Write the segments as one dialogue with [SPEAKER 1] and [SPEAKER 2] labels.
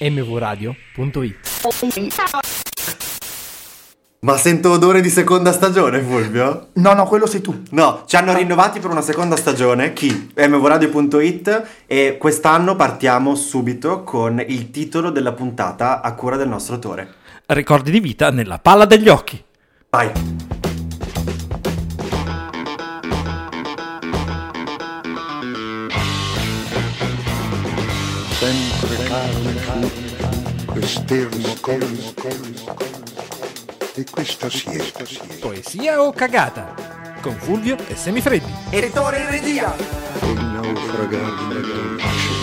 [SPEAKER 1] mvradio.it.
[SPEAKER 2] Ma sento odore di seconda stagione, Fulvio?
[SPEAKER 3] No, no, quello sei tu.
[SPEAKER 2] No, ci hanno rinnovati per una seconda stagione, chi? mvradio.it e quest'anno partiamo subito con il titolo della puntata a cura del nostro autore.
[SPEAKER 1] Ricordi di vita nella palla degli occhi.
[SPEAKER 2] Vai!
[SPEAKER 4] Sempre calmo, quest'ermo colmo, e questa siesta,
[SPEAKER 1] Poesia o cagata? Con Fulvio e Semifreddi.
[SPEAKER 2] Ettore in regia!
[SPEAKER 4] il naufragare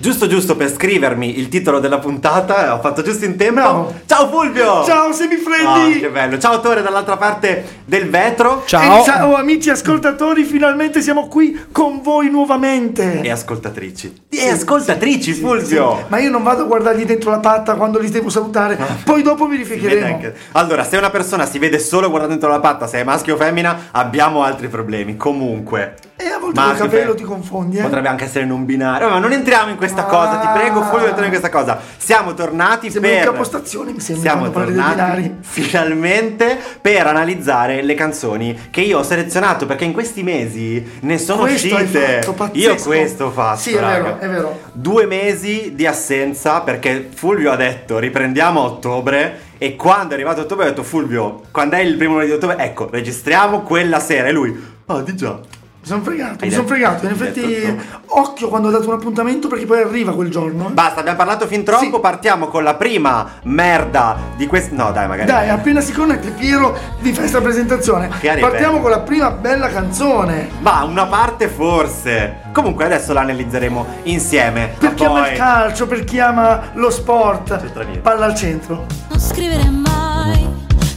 [SPEAKER 2] Giusto giusto per scrivermi il titolo della puntata, ho fatto giusto in tempo.
[SPEAKER 3] Bravo.
[SPEAKER 2] Ciao Fulvio!
[SPEAKER 3] Ciao
[SPEAKER 2] Ah,
[SPEAKER 3] semifreddi!
[SPEAKER 2] che bello. Ciao autore dall'altra parte del vetro.
[SPEAKER 1] Ciao.
[SPEAKER 3] E ciao amici ascoltatori, finalmente siamo qui con voi nuovamente.
[SPEAKER 2] E ascoltatrici. E ascoltatrici, Fulvio!
[SPEAKER 3] Ma io non vado a guardargli dentro la patta quando li devo salutare, poi dopo vi
[SPEAKER 2] Si vede
[SPEAKER 3] rificheremo.
[SPEAKER 2] anche- Allora, se una persona si vede solo guardando dentro la patta, se è maschio o femmina, abbiamo altri problemi. Comunque.
[SPEAKER 3] E a volte
[SPEAKER 2] Maschio,
[SPEAKER 3] col capello ti confondi, eh?
[SPEAKER 2] Potrebbe anche essere non binario. Ma non entriamo in questa
[SPEAKER 3] Ah.
[SPEAKER 2] cosa, ti prego, Fulvio, entriamo in questa cosa. Siamo tornati
[SPEAKER 3] un
[SPEAKER 2] per.
[SPEAKER 3] capostazione, mi sembra,
[SPEAKER 2] Siamo tornati finalmente per analizzare le canzoni che io ho selezionato perché in questi mesi ne sono
[SPEAKER 3] Questo
[SPEAKER 2] uscite.
[SPEAKER 3] fatto,
[SPEAKER 2] io questo ho fatto.
[SPEAKER 3] Sì, è
[SPEAKER 2] raga.
[SPEAKER 3] vero, è vero.
[SPEAKER 2] Due mesi di assenza perché Fulvio ha detto riprendiamo a ottobre e quando è arrivato ottobre ho detto Fulvio, quando è il primo lunedì di ottobre, ecco, registriamo quella sera e lui, ah di già.
[SPEAKER 3] Mi sono fregato,
[SPEAKER 2] Hai
[SPEAKER 3] mi sono
[SPEAKER 2] detto-
[SPEAKER 3] fregato. In
[SPEAKER 2] hai
[SPEAKER 3] effetti,
[SPEAKER 2] detto
[SPEAKER 3] occhio quando ho dato un appuntamento perché poi arriva quel giorno. eh.
[SPEAKER 2] Basta, abbiamo parlato fin troppo,
[SPEAKER 3] Sì.
[SPEAKER 2] partiamo con la prima merda di questo... No dai, magari...
[SPEAKER 3] Dai, appena si connette Piero vi fa questa presentazione.
[SPEAKER 2] Che arriva.
[SPEAKER 3] Partiamo con la prima bella canzone.
[SPEAKER 2] Ma una parte forse. Comunque adesso la analizzeremo insieme.
[SPEAKER 3] Per
[SPEAKER 2] Ma
[SPEAKER 3] chi ama
[SPEAKER 2] poi-
[SPEAKER 3] il calcio, per chi ama lo sport,
[SPEAKER 2] C'entra niente.
[SPEAKER 3] palla al centro.
[SPEAKER 5] Non scrivere mai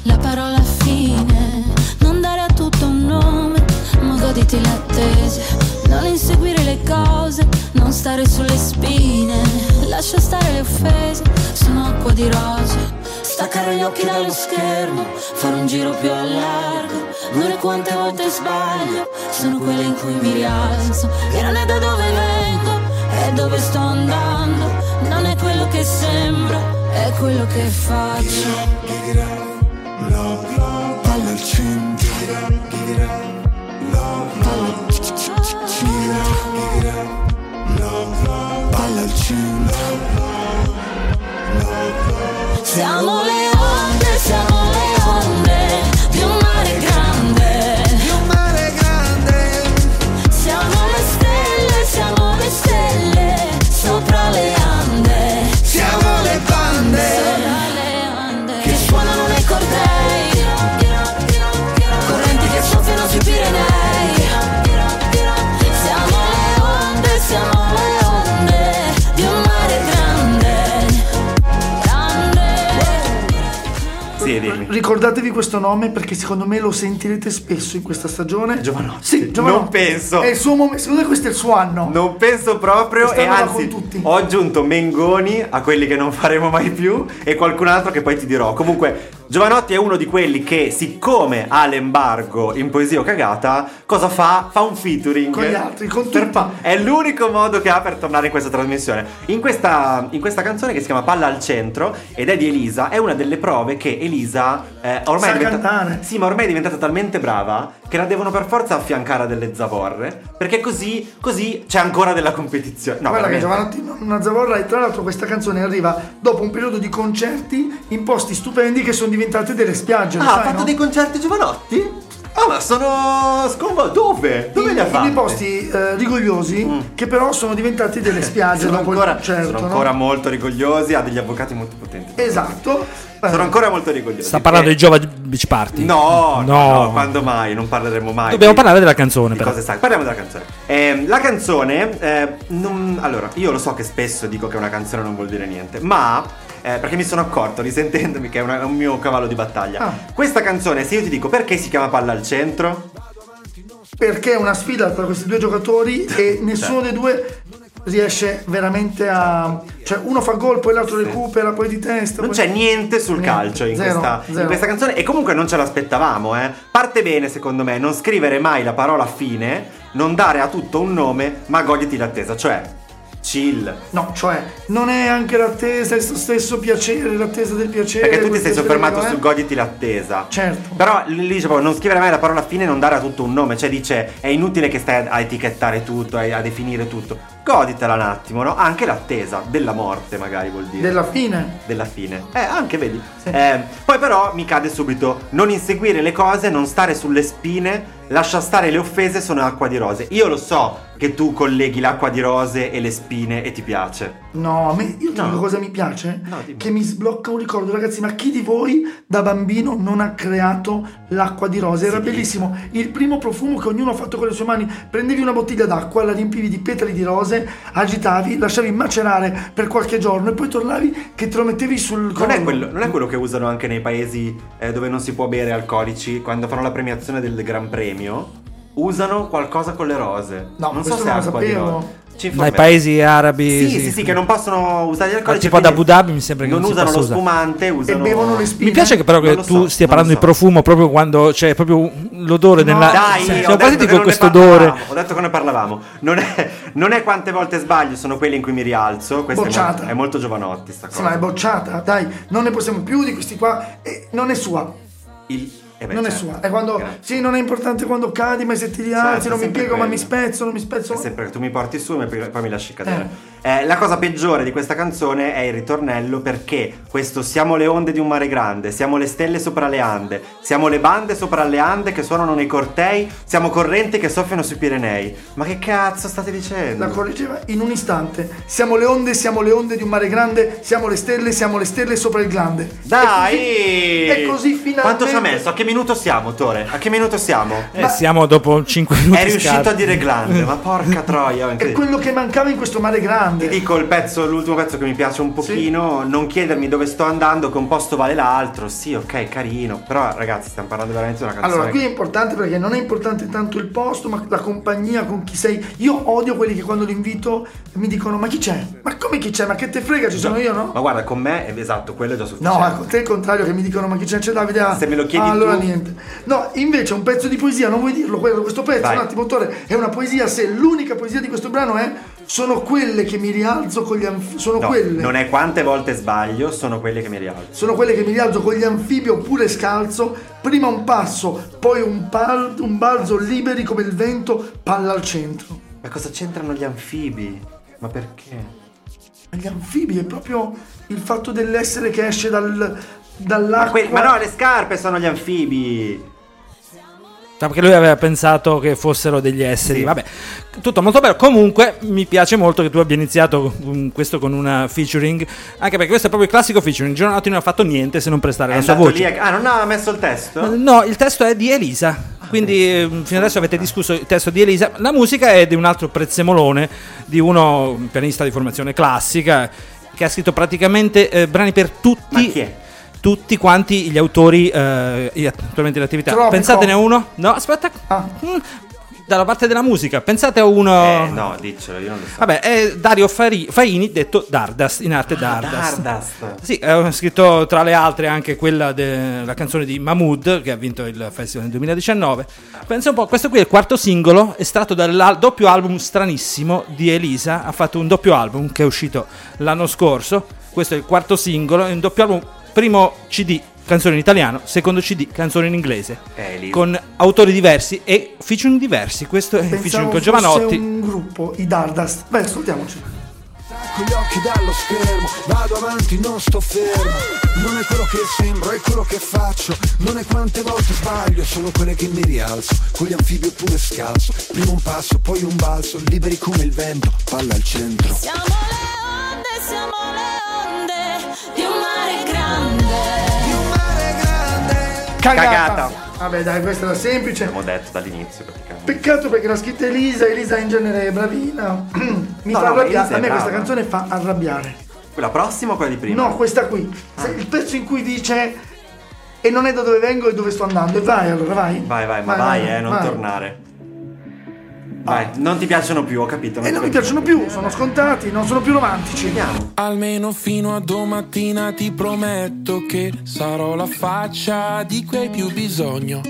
[SPEAKER 5] la parola stare sulle spine, lascia stare le offese, sono acqua di rose, staccare gli occhi dallo schermo, fare un giro più a largo, è quante volte sbaglio, sono quelle in cui mi rialzo, che non è da dove vengo, è dove sto andando, non è quello che sembra, è quello che faccio.
[SPEAKER 4] palla al centro, palla al centro,
[SPEAKER 5] Siamo le onde, siamo le onde
[SPEAKER 3] Ricordatevi questo nome perché secondo me lo sentirete spesso in questa stagione.
[SPEAKER 2] Giovanotti.
[SPEAKER 3] Sì, Giovanotti.
[SPEAKER 2] Non penso.
[SPEAKER 3] È il suo momento, secondo me questo è il suo anno.
[SPEAKER 2] Non penso proprio e
[SPEAKER 3] Quest'anno
[SPEAKER 2] anzi ho aggiunto Mengoni a quelli che non faremo mai più e qualcun altro che poi ti dirò. Comunque Giovanotti è uno di quelli che siccome ha l'embargo in poesia o cagata, cosa fa? Fa un featuring
[SPEAKER 3] Con gli altri, con
[SPEAKER 2] Per
[SPEAKER 3] tutti.
[SPEAKER 2] fa- È l'unico modo che ha per tornare in questa trasmissione. In questa, in questa canzone che si chiama Palla al centro ed è di Elisa, è una delle prove che Elisa eh, ormai
[SPEAKER 3] Sa
[SPEAKER 2] è diventata
[SPEAKER 3] cantare.
[SPEAKER 2] Sì, ma ormai è diventata talmente brava che la devono per forza affiancare a delle zavorre, perché così, così c'è ancora della competizione. No,
[SPEAKER 3] Guarda che
[SPEAKER 2] veramente.
[SPEAKER 3] Giovanotti non una zavorra e tra l'altro questa canzone arriva dopo un periodo di concerti in posti stupendi che sono diventati delle spiagge.
[SPEAKER 2] Ah, ha
[SPEAKER 3] sai,
[SPEAKER 2] fatto
[SPEAKER 3] no?
[SPEAKER 2] dei concerti Giovanotti? Ah, ma sono sconvolto. Dove? Dove
[SPEAKER 3] in,
[SPEAKER 2] li ha
[SPEAKER 3] in
[SPEAKER 2] fatti?
[SPEAKER 3] dei posti eh, rigogliosi che però sono diventati delle spiagge
[SPEAKER 2] sono
[SPEAKER 3] dopo
[SPEAKER 2] ancora,
[SPEAKER 3] il concerto.
[SPEAKER 2] sono
[SPEAKER 3] no?
[SPEAKER 2] ancora molto rigogliosi, ha degli avvocati molto potenti.
[SPEAKER 3] Esatto. Eh,
[SPEAKER 2] Sono ancora molto rigogliosi.
[SPEAKER 1] Sta parlando
[SPEAKER 2] Eh,
[SPEAKER 1] di Giova Beach Party.
[SPEAKER 2] No, no,
[SPEAKER 1] No.
[SPEAKER 2] no, quando mai? Non parleremo mai.
[SPEAKER 1] Dobbiamo
[SPEAKER 2] di-
[SPEAKER 1] parlare della canzone,
[SPEAKER 2] di
[SPEAKER 1] però.
[SPEAKER 2] cose sacre. Parliamo della canzone. Ehm, la canzone, eh, non- allora, io lo so che spesso dico che una canzone non vuol dire niente, ma eh, perché mi sono accorto, risentendomi, che è, una- è un mio cavallo di battaglia.
[SPEAKER 3] Ah.
[SPEAKER 2] Questa canzone, se io ti dico perché si chiama Palla al centro,
[SPEAKER 3] perché è una sfida tra questi due giocatori e nessuno dei due riesce veramente a cioè uno fa gol poi l'altro recupera poi di testa
[SPEAKER 2] non
[SPEAKER 3] poi-
[SPEAKER 2] c'è niente sul
[SPEAKER 3] Niente,
[SPEAKER 2] calcio in,
[SPEAKER 3] zero,
[SPEAKER 2] questa, in
[SPEAKER 3] zero.
[SPEAKER 2] questa canzone e comunque non ce l'aspettavamo, eh. Parte bene secondo me, non scrivere mai la parola fine, non dare a tutto un nome, ma goditi l'attesa, cioè chill.
[SPEAKER 3] No, cioè, non è anche l'attesa, il stesso piacere, l'attesa del piacere.
[SPEAKER 2] Perché tu ti sei soffermato
[SPEAKER 3] che non
[SPEAKER 2] su
[SPEAKER 3] è.
[SPEAKER 2] goditi l'attesa.
[SPEAKER 3] Certo.
[SPEAKER 2] Però lì dice proprio, non scrivere mai la parola fine e non dare a tutto un nome. Cioè dice è inutile che stai a etichettare tutto, a, a definire tutto. Goditela un attimo, no? Anche l'attesa della morte, magari vuol dire.
[SPEAKER 3] Della fine.
[SPEAKER 2] della fine. Eh, anche vedi. Eh, poi però mi cade subito non inseguire le cose, non stare sulle spine, lascia stare le offese, sono acqua di rose. Io lo so che tu colleghi l'acqua di rose e le spine e ti piace.
[SPEAKER 3] No, a me, io ti
[SPEAKER 2] No.
[SPEAKER 3] dico cosa mi piace?
[SPEAKER 2] No,
[SPEAKER 3] che mi sblocca un ricordo, ragazzi. Ma chi di voi da bambino non ha creato l'acqua di rose? Era
[SPEAKER 2] Sì.
[SPEAKER 3] bellissimo. Il primo profumo che ognuno ha fatto con le sue mani. Prendevi una bottiglia d'acqua, la riempivi di petali di rose, agitavi, lasciavi macerare per qualche giorno e poi tornavi che te lo mettevi sul
[SPEAKER 2] Non
[SPEAKER 3] collo.
[SPEAKER 2] è, quello, non è quello che usano anche nei paesi eh, dove non si può bere alcolici quando fanno la premiazione del Gran Premio? Usano qualcosa con le rose.
[SPEAKER 3] No,
[SPEAKER 2] non so se è
[SPEAKER 3] non
[SPEAKER 2] acqua di rose.
[SPEAKER 1] Dai paesi arabi.
[SPEAKER 2] Sì, sì, sì, che non possono usare gli alcolici.
[SPEAKER 1] tipo ad Abu Dhabi mi sembra che
[SPEAKER 2] non
[SPEAKER 1] non
[SPEAKER 2] usano lo spumante, usano.
[SPEAKER 3] bevono le spine.
[SPEAKER 1] Mi piace che però che
[SPEAKER 2] lo
[SPEAKER 1] tu
[SPEAKER 2] so,
[SPEAKER 1] stia parlando
[SPEAKER 2] lo
[SPEAKER 1] di
[SPEAKER 2] so.
[SPEAKER 1] profumo proprio quando c'è proprio l'odore
[SPEAKER 3] No,
[SPEAKER 1] nella.
[SPEAKER 2] Dai,
[SPEAKER 1] Sì,
[SPEAKER 2] ho
[SPEAKER 1] siamo
[SPEAKER 2] detto
[SPEAKER 1] partiti
[SPEAKER 2] che
[SPEAKER 1] con questo odore.
[SPEAKER 2] parlavamo, Ho detto che ne parlavamo. Non è, non è quante volte sbaglio, sono quelle in cui mi rialzo. Questo è
[SPEAKER 3] Bocciata.
[SPEAKER 2] molto, è molto giovanotti sta cosa.
[SPEAKER 3] Sì, ma è bocciata, dai, non ne possiamo più di questi qua. E non è sua.
[SPEAKER 2] Il- eh beh,
[SPEAKER 3] non è
[SPEAKER 2] certo.
[SPEAKER 3] sua. È quando.
[SPEAKER 2] Grazie.
[SPEAKER 3] Sì, non è importante quando cadi, ma se ti rialzi,
[SPEAKER 2] Certo,
[SPEAKER 3] non mi piego, ma mi
[SPEAKER 2] quello.
[SPEAKER 3] spezzo, non mi spezzo.
[SPEAKER 2] È sempre che tu mi porti su e poi mi lasci cadere. Eh, la cosa peggiore di questa canzone è il ritornello perché questo siamo le onde di un mare grande, siamo le stelle sopra le Ande, siamo le bande sopra le Ande che suonano nei cortei, siamo correnti che soffiano sui Pirenei. Ma che cazzo state dicendo?
[SPEAKER 3] La correggeva in un istante. Siamo le onde, siamo le onde di un mare grande, siamo le stelle, siamo le stelle sopra il glande.
[SPEAKER 2] Dai!
[SPEAKER 3] E così, e così finalmente.
[SPEAKER 2] Quanto ci ha messo? A che minuto siamo, Tore? A che minuto siamo?
[SPEAKER 1] Eh, siamo dopo 5 minuti.
[SPEAKER 2] È riuscito
[SPEAKER 1] scarsi.
[SPEAKER 2] a dire glande, ma porca troia.
[SPEAKER 3] È quello che mancava in questo mare
[SPEAKER 2] Ti
[SPEAKER 3] grande.
[SPEAKER 2] dico il pezzo, l'ultimo pezzo che mi piace un pochino, non chiedermi dove sto andando, che un posto vale l'altro. Sì, ok, carino. Però ragazzi, stiamo parlando veramente di una canzone.
[SPEAKER 3] Allora, qui è importante perché non è importante tanto il posto, ma la compagnia con chi sei. Io odio quelli che quando li invito mi dicono: Ma chi c'è? Ma come chi c'è? Ma che te frega? Ci sono io, no?
[SPEAKER 2] Ma guarda, con me è esatto, quello è già sufficiente.
[SPEAKER 3] No, ecco, te il contrario che mi dicono ma chi c'è c'è Davide? Ah,
[SPEAKER 2] Se me lo chiedi
[SPEAKER 3] ah, allora
[SPEAKER 2] tu-
[SPEAKER 3] niente. No, invece un pezzo di poesia, non vuoi dirlo, quello, questo pezzo,
[SPEAKER 2] Vai.
[SPEAKER 3] un attimo, autore, è una poesia se l'unica poesia di questo brano è sono quelle che mi rialzo con gli anfibi, sono
[SPEAKER 2] No,
[SPEAKER 3] quelle.
[SPEAKER 2] non è quante volte sbaglio, sono quelle che mi rialzo.
[SPEAKER 3] Sono quelle che mi rialzo con gli anfibi oppure scalzo, prima un passo, poi un, pal- un balzo liberi come il vento, palla al centro.
[SPEAKER 2] Ma cosa c'entrano gli anfibi? Ma perché?
[SPEAKER 3] Ma Gli anfibi è proprio il fatto dell'essere che esce dal,
[SPEAKER 2] Ma,
[SPEAKER 3] dall'acqua.
[SPEAKER 2] que- ma no, le scarpe sono gli anfibi.
[SPEAKER 1] Perché lui aveva pensato che fossero degli esseri.
[SPEAKER 2] Sì.
[SPEAKER 1] Vabbè, tutto molto bello. Comunque, mi piace molto che tu abbia iniziato questo con una featuring. Anche perché questo è proprio il classico featuring. Giornati non ha fatto niente se non prestare
[SPEAKER 2] È
[SPEAKER 1] la sua voce.
[SPEAKER 2] a- Ah, non ha messo il testo?
[SPEAKER 1] No, il testo è di Elisa. Quindi eh, fino adesso avete discusso il testo di Elisa. La musica è di un altro prezzemolone, di uno un pianista di formazione classica, che ha scritto praticamente eh, brani per tutti.
[SPEAKER 2] Ma chi è?
[SPEAKER 1] Tutti quanti gli autori eh, attualmente in attività.
[SPEAKER 3] Tropico.
[SPEAKER 1] Pensatene a uno? No, aspetta.
[SPEAKER 3] Ah.
[SPEAKER 1] Mm, dalla parte della musica. Pensate a uno.
[SPEAKER 2] Eh, no, diccelo, io non lo so.
[SPEAKER 1] Vabbè, è Dario Fari- Faini, detto Dardas, in arte Dardas.
[SPEAKER 2] Ah, Dardust.
[SPEAKER 1] Sì, ha scritto tra le altre anche quella della canzone di Mahmood che ha vinto il festival nel 2019. Pensa un po', questo qui è il quarto singolo estratto dal doppio album stranissimo di Elisa. Ha fatto un doppio album che è uscito l'anno scorso. Questo è il quarto singolo, è un doppio album, primo CD canzone in italiano, secondo CD canzone in inglese.
[SPEAKER 2] Eh.
[SPEAKER 1] Con autori diversi e featuring diversi. Questo è il featuring
[SPEAKER 3] Pensavo
[SPEAKER 1] con
[SPEAKER 3] fosse
[SPEAKER 1] Giovanotti.
[SPEAKER 3] un gruppo, i Dardast. Beh, ascoltiamoci.
[SPEAKER 6] con gli occhi dallo schermo Vado avanti, non sto fermo Non è quello che sembro, è quello che faccio Non è quante volte sbaglio, sono quelle che mi rialzo Con gli anfibi oppure scalzo Prima un passo, poi un balzo Liberi come il vento, palla al centro
[SPEAKER 7] Siamo le onde, siamo le onde di un mare grande.
[SPEAKER 3] Cagata.
[SPEAKER 2] Cagata.
[SPEAKER 3] Vabbè, dai, questa era semplice.
[SPEAKER 2] Abbiamo detto dall'inizio praticamente.
[SPEAKER 3] Peccato perché l'ha scritta Elisa, Elisa in genere è bravina. Mi
[SPEAKER 2] No,
[SPEAKER 3] fa
[SPEAKER 2] no,
[SPEAKER 3] arrabbiare. A me questa canzone fa arrabbiare.
[SPEAKER 2] Quella prossima o quella di prima?
[SPEAKER 3] No, questa qui. Se- Il pezzo in cui dice e non è da dove vengo e dove sto andando. E vai allora, vai.
[SPEAKER 2] Vai, vai, ma vai, eh, non
[SPEAKER 3] vai.
[SPEAKER 2] tornare. Vai, non ti piacciono più, ho capito.
[SPEAKER 3] E non mi piacciono più, sono scontati, non sono più romantici.
[SPEAKER 2] Vediamo.
[SPEAKER 8] Almeno fino a domattina ti prometto che sarò la faccia di cui hai più bisogno.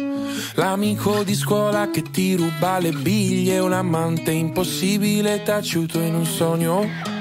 [SPEAKER 8] L'amico di scuola che ti ruba le biglie, un amante impossibile taciuto in un sogno.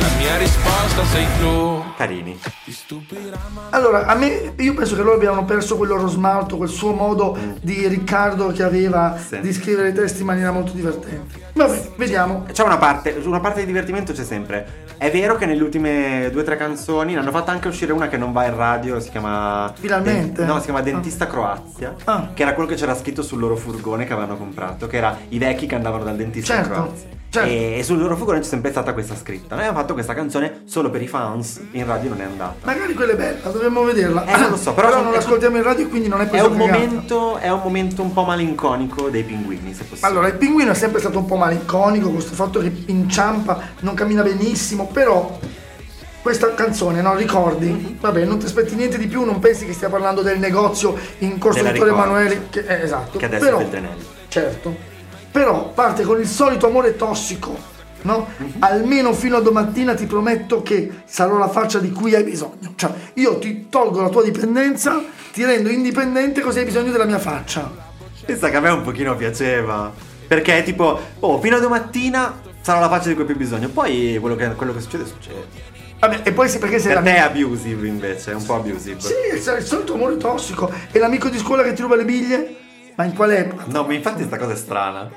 [SPEAKER 8] La mia risposta sei tu.
[SPEAKER 2] Carini.
[SPEAKER 3] Allora, a me, io penso che loro abbiano perso quel loro smalto, quel suo modo di Riccardo che aveva
[SPEAKER 2] Sì.
[SPEAKER 3] di scrivere i testi in maniera molto divertente. Vabbè, vediamo.
[SPEAKER 2] C'è una parte, una parte di divertimento c'è sempre. È vero che nelle ultime due o tre canzoni ne hanno fatta anche uscire una che non va in radio, si chiama...
[SPEAKER 3] Finalmente?
[SPEAKER 2] Den- no, si chiama Dentista Croazia.
[SPEAKER 3] Ah.
[SPEAKER 2] Che era quello che c'era scritto sul loro furgone che avevano comprato, che era i vecchi che andavano dal dentista
[SPEAKER 3] Certo,
[SPEAKER 2] in Croazia.
[SPEAKER 3] Certo.
[SPEAKER 2] E, sul loro furgone c'è sempre stata questa scritta. Noi abbiamo fatto questa canzone solo per i fans, in radio non è andata.
[SPEAKER 3] Magari quella è bella, dovremmo vederla.
[SPEAKER 2] Eh, non lo so, però sono-
[SPEAKER 3] non l'ascoltiamo in radio quindi non è
[SPEAKER 2] È
[SPEAKER 3] preso
[SPEAKER 2] un, momento, è un momento un po' malinconico dei pinguini, se possibile.
[SPEAKER 3] Allora, il pinguino è sempre stato un po' malinconico, con questo fatto che inciampa, non cammina benissimo, però questa canzone, no? Ricordi? Vabbè, non ti aspetti niente di più, non pensi che stia parlando del negozio in Corso Vittorio. Emanuele, che, eh, esatto.
[SPEAKER 2] Che adesso
[SPEAKER 3] però,
[SPEAKER 2] è Feltrinelli.
[SPEAKER 3] Certo. Però parte con il solito amore tossico, no?
[SPEAKER 2] Mhm.
[SPEAKER 3] Almeno fino a domattina ti prometto che sarò la faccia di cui hai bisogno. Cioè, io ti tolgo la tua dipendenza, ti rendo indipendente così hai bisogno della mia faccia.
[SPEAKER 2] Pensa che a me un pochino piaceva. Perché è tipo, oh, fino a domattina sarà la faccia di cui più bisogno. Poi quello che, quello che succede, succede.
[SPEAKER 3] Vabbè, e poi sì, perché sei
[SPEAKER 2] Per te è abusive invece, è un po' abusive.
[SPEAKER 3] Sì, è il solito amore tossico. E l'amico di scuola che ti ruba le biglie? Ma in quale epoca?
[SPEAKER 2] No, ma infatti sta cosa è strana.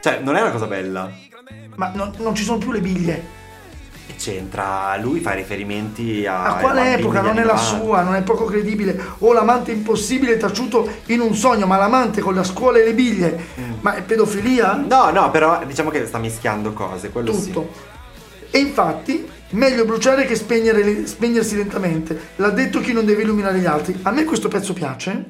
[SPEAKER 2] Cioè, non è una cosa bella.
[SPEAKER 3] Ma non, non ci sono più le biglie.
[SPEAKER 2] E c'entra, lui fa riferimenti a...
[SPEAKER 3] A quale epoca? Non è la
[SPEAKER 2] 90.
[SPEAKER 3] sua, non è poco credibile. O l'amante impossibile taciuto in un sogno, ma l'amante con la scuola e le biglie.
[SPEAKER 2] Mm.
[SPEAKER 3] Ma è pedofilia?
[SPEAKER 2] No, no, però diciamo che sta mischiando cose, quello sì.
[SPEAKER 3] Tutto. E infatti, meglio bruciare che spegnersi lentamente. L'ha detto chi non deve illuminare gli altri. A me questo pezzo piace,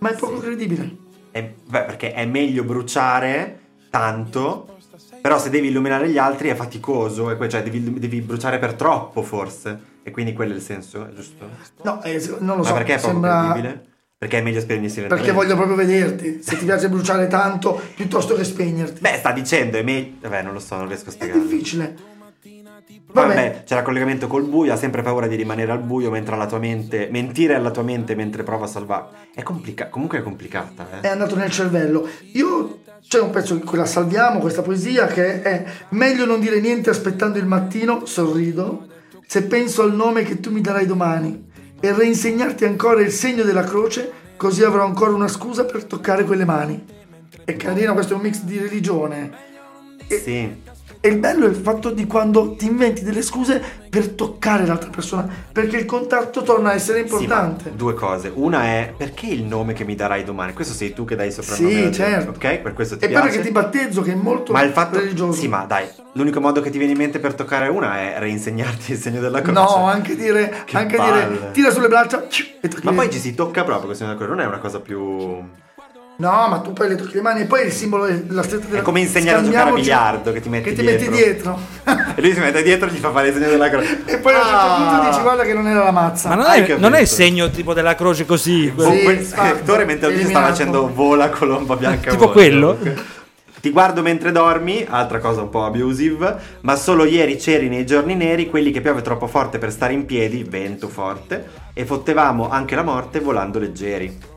[SPEAKER 3] ma è poco credibile.
[SPEAKER 2] È- beh, perché è meglio bruciare tanto, però se devi illuminare gli altri è faticoso, e que- cioè devi, devi bruciare per troppo forse. E quindi quello è il senso, è giusto?
[SPEAKER 3] No, eh, non lo
[SPEAKER 2] Ma
[SPEAKER 3] so.
[SPEAKER 2] perché è poco
[SPEAKER 3] sembra...
[SPEAKER 2] credibile? Perché è meglio spegnersi
[SPEAKER 3] Perché
[SPEAKER 2] lentamente.
[SPEAKER 3] voglio proprio vederti. Se ti piace bruciare tanto, piuttosto che spegnerti.
[SPEAKER 2] Beh, sta dicendo, è meglio... Vabbè, non lo so, non riesco a
[SPEAKER 3] è
[SPEAKER 2] spiegarlo.
[SPEAKER 3] difficile.
[SPEAKER 2] Vabbè, c'era collegamento col buio, ha sempre paura di rimanere al buio mentre la tua mente. Mentire alla tua mente mentre prova a salvare. È complicato. Comunque è complicata,
[SPEAKER 3] è
[SPEAKER 2] eh.
[SPEAKER 3] andato nel cervello. Io c'è un pezzo in cui la salviamo, questa poesia, che è meglio non dire niente aspettando il mattino, sorrido, se penso al nome che tu mi darai domani e reinsegnarti ancora il segno della croce, così avrò ancora una scusa per toccare quelle mani. È carino, questo è un mix di religione. E,
[SPEAKER 2] Sì.
[SPEAKER 3] E il bello è il fatto di quando ti inventi delle scuse per toccare l'altra persona, perché il contatto torna a essere
[SPEAKER 2] Sì,
[SPEAKER 3] importante.
[SPEAKER 2] due cose. Una è perché il nome che mi darai domani? Questo sei tu che dai il soprannome.
[SPEAKER 3] Sì, certo.
[SPEAKER 2] Ok, per questo ti
[SPEAKER 3] e poi
[SPEAKER 2] piace.
[SPEAKER 3] perché ti battezzo, che è molto
[SPEAKER 2] Ma il fatto.
[SPEAKER 3] religioso.
[SPEAKER 2] Sì, ma dai, l'unico modo che ti viene in mente per toccare una è reinsegnarti il segno della croce.
[SPEAKER 3] No, anche dire,
[SPEAKER 2] Che
[SPEAKER 3] anche dire tira sulle braccia e tocchi
[SPEAKER 2] Ma poi ci si tocca proprio il segno della croce, non è una cosa più.
[SPEAKER 3] No, ma tu poi le tocchi le mani e poi il simbolo è la stretta della
[SPEAKER 2] È come insegnare a giocare a biliardo, che ti metti
[SPEAKER 3] che ti
[SPEAKER 2] dietro.
[SPEAKER 3] metti dietro.
[SPEAKER 2] E lui si mette dietro e gli fa fare il segno della croce.
[SPEAKER 3] e poi a un certo
[SPEAKER 2] Ah.
[SPEAKER 3] punto dici guarda che non era la mazza.
[SPEAKER 1] Ma non
[SPEAKER 2] Hai
[SPEAKER 1] è, non è il segno tipo della croce così?
[SPEAKER 3] Sì,
[SPEAKER 2] quel
[SPEAKER 3] spazio,
[SPEAKER 2] scrittore mentre lui stava
[SPEAKER 3] eliminato.
[SPEAKER 2] facendo vola colomba bianca.
[SPEAKER 1] Tipo
[SPEAKER 2] vola.
[SPEAKER 1] quello?
[SPEAKER 2] Ti guardo mentre dormi, altra cosa un po' abusive, ma solo ieri c'eri nei giorni neri quelli che piove troppo forte per stare in piedi, vento forte, e fottevamo anche la morte volando leggeri.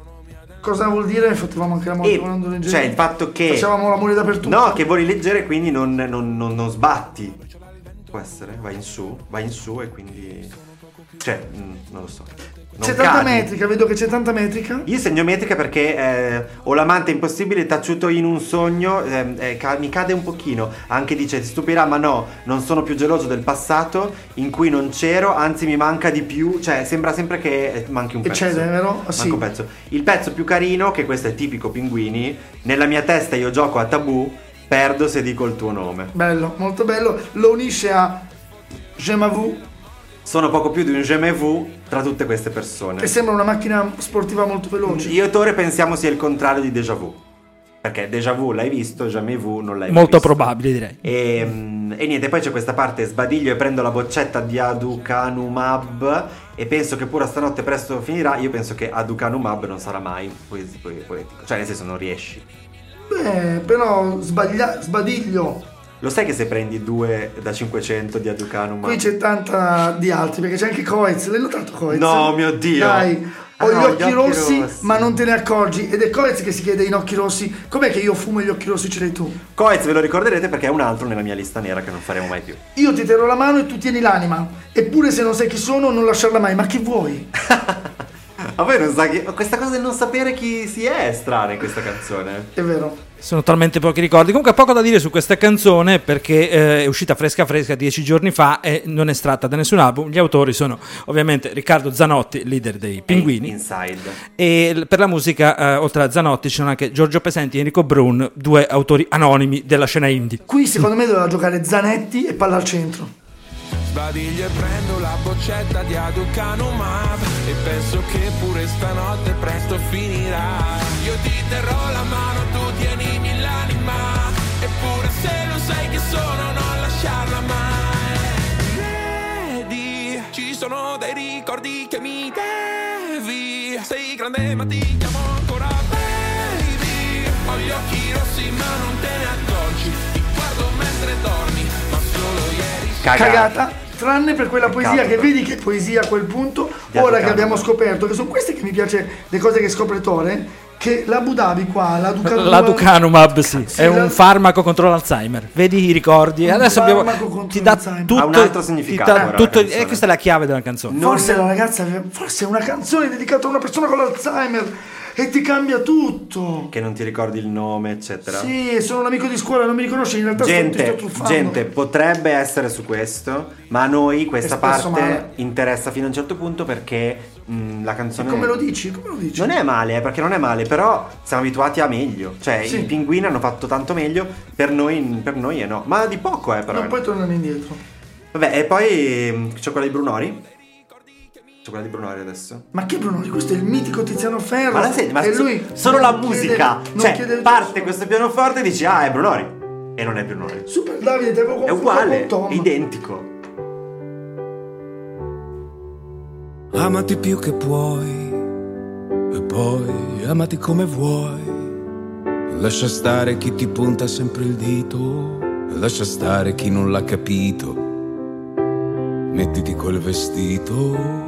[SPEAKER 3] Cosa vuol dire? Fottevamo anche la morte
[SPEAKER 2] E,
[SPEAKER 3] volando leggeri.
[SPEAKER 2] cioè il fatto che...
[SPEAKER 3] Facevamo l'amore dappertutto.
[SPEAKER 2] No, che voli leggero e quindi non, non- non- non sbatti. Può essere, vai in su, vai in su e quindi... Cioè, mm, non lo so.
[SPEAKER 3] C'è tanta
[SPEAKER 2] cadi.
[SPEAKER 3] metrica, vedo che c'è tanta metrica.
[SPEAKER 2] Io segno metrica perché eh, ho l'amante impossibile taciuto in un sogno, ehm, eh, ca- mi cade un pochino. Anche dice, ti stupirà, ma no, non sono più geloso del passato in cui non c'ero, anzi mi manca di più. Cioè, sembra sempre che eh, manchi un
[SPEAKER 3] E
[SPEAKER 2] pezzo.
[SPEAKER 3] c'è, vero? Sì.
[SPEAKER 2] Manca un pezzo. Il pezzo più carino, che questo è tipico pinguini, nella mia testa io gioco a tabù, perdo se dico il tuo nome.
[SPEAKER 3] Bello, molto bello. Lo unisce a Je m'avoue,
[SPEAKER 2] Sono poco più di un vu tra tutte queste persone.
[SPEAKER 3] che sembra una macchina sportiva molto veloce.
[SPEAKER 2] Io e Tore pensiamo sia il contrario di déjà vu. Perché déjà vu l'hai visto, jamais vu non l'hai
[SPEAKER 1] Molto
[SPEAKER 2] visto.
[SPEAKER 1] probabile, direi.
[SPEAKER 2] E, mm, e niente, poi c'è questa parte sbadiglio e prendo la boccetta di Aducanumab e penso che pure stanotte presto finirà. Io penso che Aducanumab non sarà mai poetico. Cioè, nel senso, non riesci.
[SPEAKER 3] Beh, però sbaglia- sbadiglio.
[SPEAKER 2] Lo sai che se prendi due da 500 di Aducanumab...
[SPEAKER 3] Qui c'è tanta di altri, perché c'è anche Coez. L'hai notato Coez?
[SPEAKER 2] No, mio Dio.
[SPEAKER 3] Dai,
[SPEAKER 2] Ah,
[SPEAKER 3] ho
[SPEAKER 2] no,
[SPEAKER 3] gli occhi, rossi,
[SPEAKER 2] rossi.
[SPEAKER 3] ma non te ne accorgi. Ed è Coez che si chiede in occhi rossi. Com'è che io fumo e gli occhi rossi ce l'hai tu?
[SPEAKER 2] Coez ve lo ricorderete perché è un altro nella mia lista nera che non faremo mai più.
[SPEAKER 3] Io ti terrò la mano e tu tieni l'anima. Eppure se non sai chi sono, non lasciarla mai. Ma chi vuoi?
[SPEAKER 2] A voi non sa chi... Questa cosa del non sapere chi si è è strana in questa canzone.
[SPEAKER 3] È vero.
[SPEAKER 1] Sono talmente pochi ricordi. Comunque, poco da dire su questa canzone perché eh, è uscita fresca fresca dieci giorni fa e non è estratta da nessun album. Gli autori sono ovviamente Riccardo Zanotti, leader dei Pinguini.
[SPEAKER 2] Inside.
[SPEAKER 1] E per la musica, eh, oltre a Zanotti, ci sono anche Giorgio Pesenti e Enrico Brun, due autori anonimi della scena indie.
[SPEAKER 3] Qui secondo me doveva giocare Zanetti e palla al centro.
[SPEAKER 8] Sbadiglio e prendo la boccetta di Aducanumab E penso che pure stanotte presto finirà Io ti terrò la che sono, non lasciarla mai. Vedi, ci sono dei ricordi che mi devi. Sei grande ma ti chiamo ancora baby. Ho gli occhi rossi ma non te ne accorgi. Ti guardo mentre dormi, ma solo ieri
[SPEAKER 2] Cagata.
[SPEAKER 3] Tranne per quella poesia
[SPEAKER 2] Peccato.
[SPEAKER 3] che vedi che poesia a quel punto,
[SPEAKER 2] Di
[SPEAKER 3] ora che abbiamo scoperto, che sono queste che mi piace, le cose che scopre Tore, che l'Abu Dhabi qua, la Ducanumab,
[SPEAKER 1] L'Aducanumab, sì,
[SPEAKER 3] Sì,
[SPEAKER 1] è
[SPEAKER 3] la-
[SPEAKER 1] un farmaco contro l'Alzheimer. Vedi i ricordi?
[SPEAKER 3] Un
[SPEAKER 1] Adesso abbiamo.
[SPEAKER 3] farmaco contro
[SPEAKER 1] Ti dà tutto.
[SPEAKER 2] Ha un altro
[SPEAKER 1] ti
[SPEAKER 2] significato,
[SPEAKER 1] dà tutto-
[SPEAKER 2] la canzone.
[SPEAKER 1] e questa è la chiave della canzone.
[SPEAKER 3] Forse la ragazza, forse è una canzone dedicata a una persona con l'Alzheimer e ti cambia tutto.
[SPEAKER 2] Che non ti ricordi il nome, eccetera.
[SPEAKER 3] Sì, sono un amico di scuola, non mi riconosci, in realtà sto- ti
[SPEAKER 2] Gente,
[SPEAKER 3] sto truffando.
[SPEAKER 2] gente, potrebbe essere su questo, ma a noi questa parte
[SPEAKER 3] male.
[SPEAKER 2] interessa fino a un certo punto perché mh, la canzone...
[SPEAKER 3] Come lo dici? Come lo dici?
[SPEAKER 2] Non è male, eh, perché non è male, però siamo abituati a meglio. Cioè,
[SPEAKER 3] Sì.
[SPEAKER 2] i pinguini hanno fatto tanto meglio, per noi, per noi è no. Ma di poco, eh, però.
[SPEAKER 3] Non puoi tornare indietro.
[SPEAKER 2] Vabbè, e poi c'è quella di Brunori. C'è quella di Brunori adesso.
[SPEAKER 3] Ma che Brunori? Questo è il mitico Tiziano Ferro.
[SPEAKER 2] Ma la senti, ma
[SPEAKER 3] e
[SPEAKER 2] so-
[SPEAKER 3] lui
[SPEAKER 2] solo la musica. cioè,
[SPEAKER 3] chiede-
[SPEAKER 2] parte questo pianoforte e dici, ah, è Brunori. E non è Brunori.
[SPEAKER 3] Super Davide, ti avevo
[SPEAKER 2] È uguale,
[SPEAKER 3] con Tom.
[SPEAKER 2] identico.
[SPEAKER 6] Amati più che puoi e poi amati come vuoi. Lascia stare chi ti punta sempre il dito, lascia stare chi non l'ha capito. Mettiti quel vestito,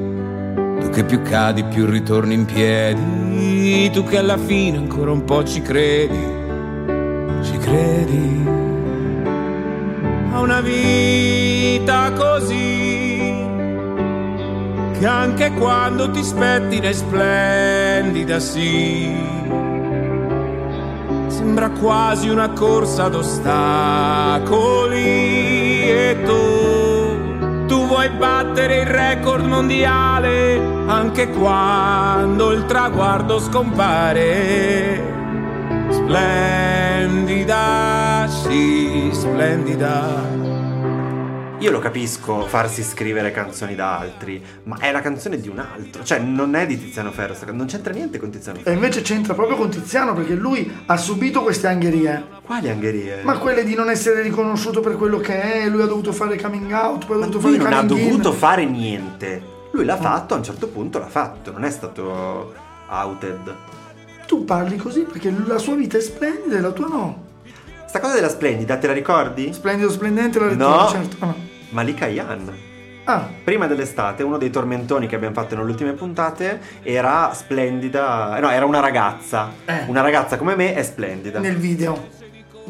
[SPEAKER 6] Tu che più cadi più ritorni in piedi, tu che alla fine ancora un po' ci credi, ci credi. A una vita così che anche quando ti spettina è splendida, sì. Sembra quasi una corsa ad ostacoli e tu vuoi battere il record mondiale anche quando il traguardo scompare. Splendida, sì, splendida.
[SPEAKER 2] Io lo capisco farsi scrivere canzoni da altri, ma è la canzone di un altro. Cioè, non è di Tiziano Ferro, non c'entra niente con Tiziano
[SPEAKER 3] E
[SPEAKER 2] Ferro.
[SPEAKER 3] invece c'entra proprio con Tiziano perché lui ha subito queste angherie.
[SPEAKER 2] Quali angherie?
[SPEAKER 3] Ma quelle di non essere riconosciuto per quello che è, lui ha dovuto fare coming out, poi ha dovuto
[SPEAKER 2] lui
[SPEAKER 3] fare
[SPEAKER 2] non ha
[SPEAKER 3] coming in.
[SPEAKER 2] dovuto fare niente. Lui l'ha fatto, a un certo punto l'ha fatto, non è stato outed.
[SPEAKER 3] Tu parli così perché la sua vita è splendida e la tua no.
[SPEAKER 2] Sta cosa della splendida, te la ricordi?
[SPEAKER 3] Splendido, splendente la lettura,
[SPEAKER 2] No.
[SPEAKER 3] certo. No.
[SPEAKER 2] Malika Yan.
[SPEAKER 3] Ah,
[SPEAKER 2] Prima dell'estate, uno dei tormentoni che abbiamo fatto nelle ultime puntate era splendida. No, era una ragazza.
[SPEAKER 3] Eh.
[SPEAKER 2] Una ragazza come me è splendida.
[SPEAKER 3] nel video.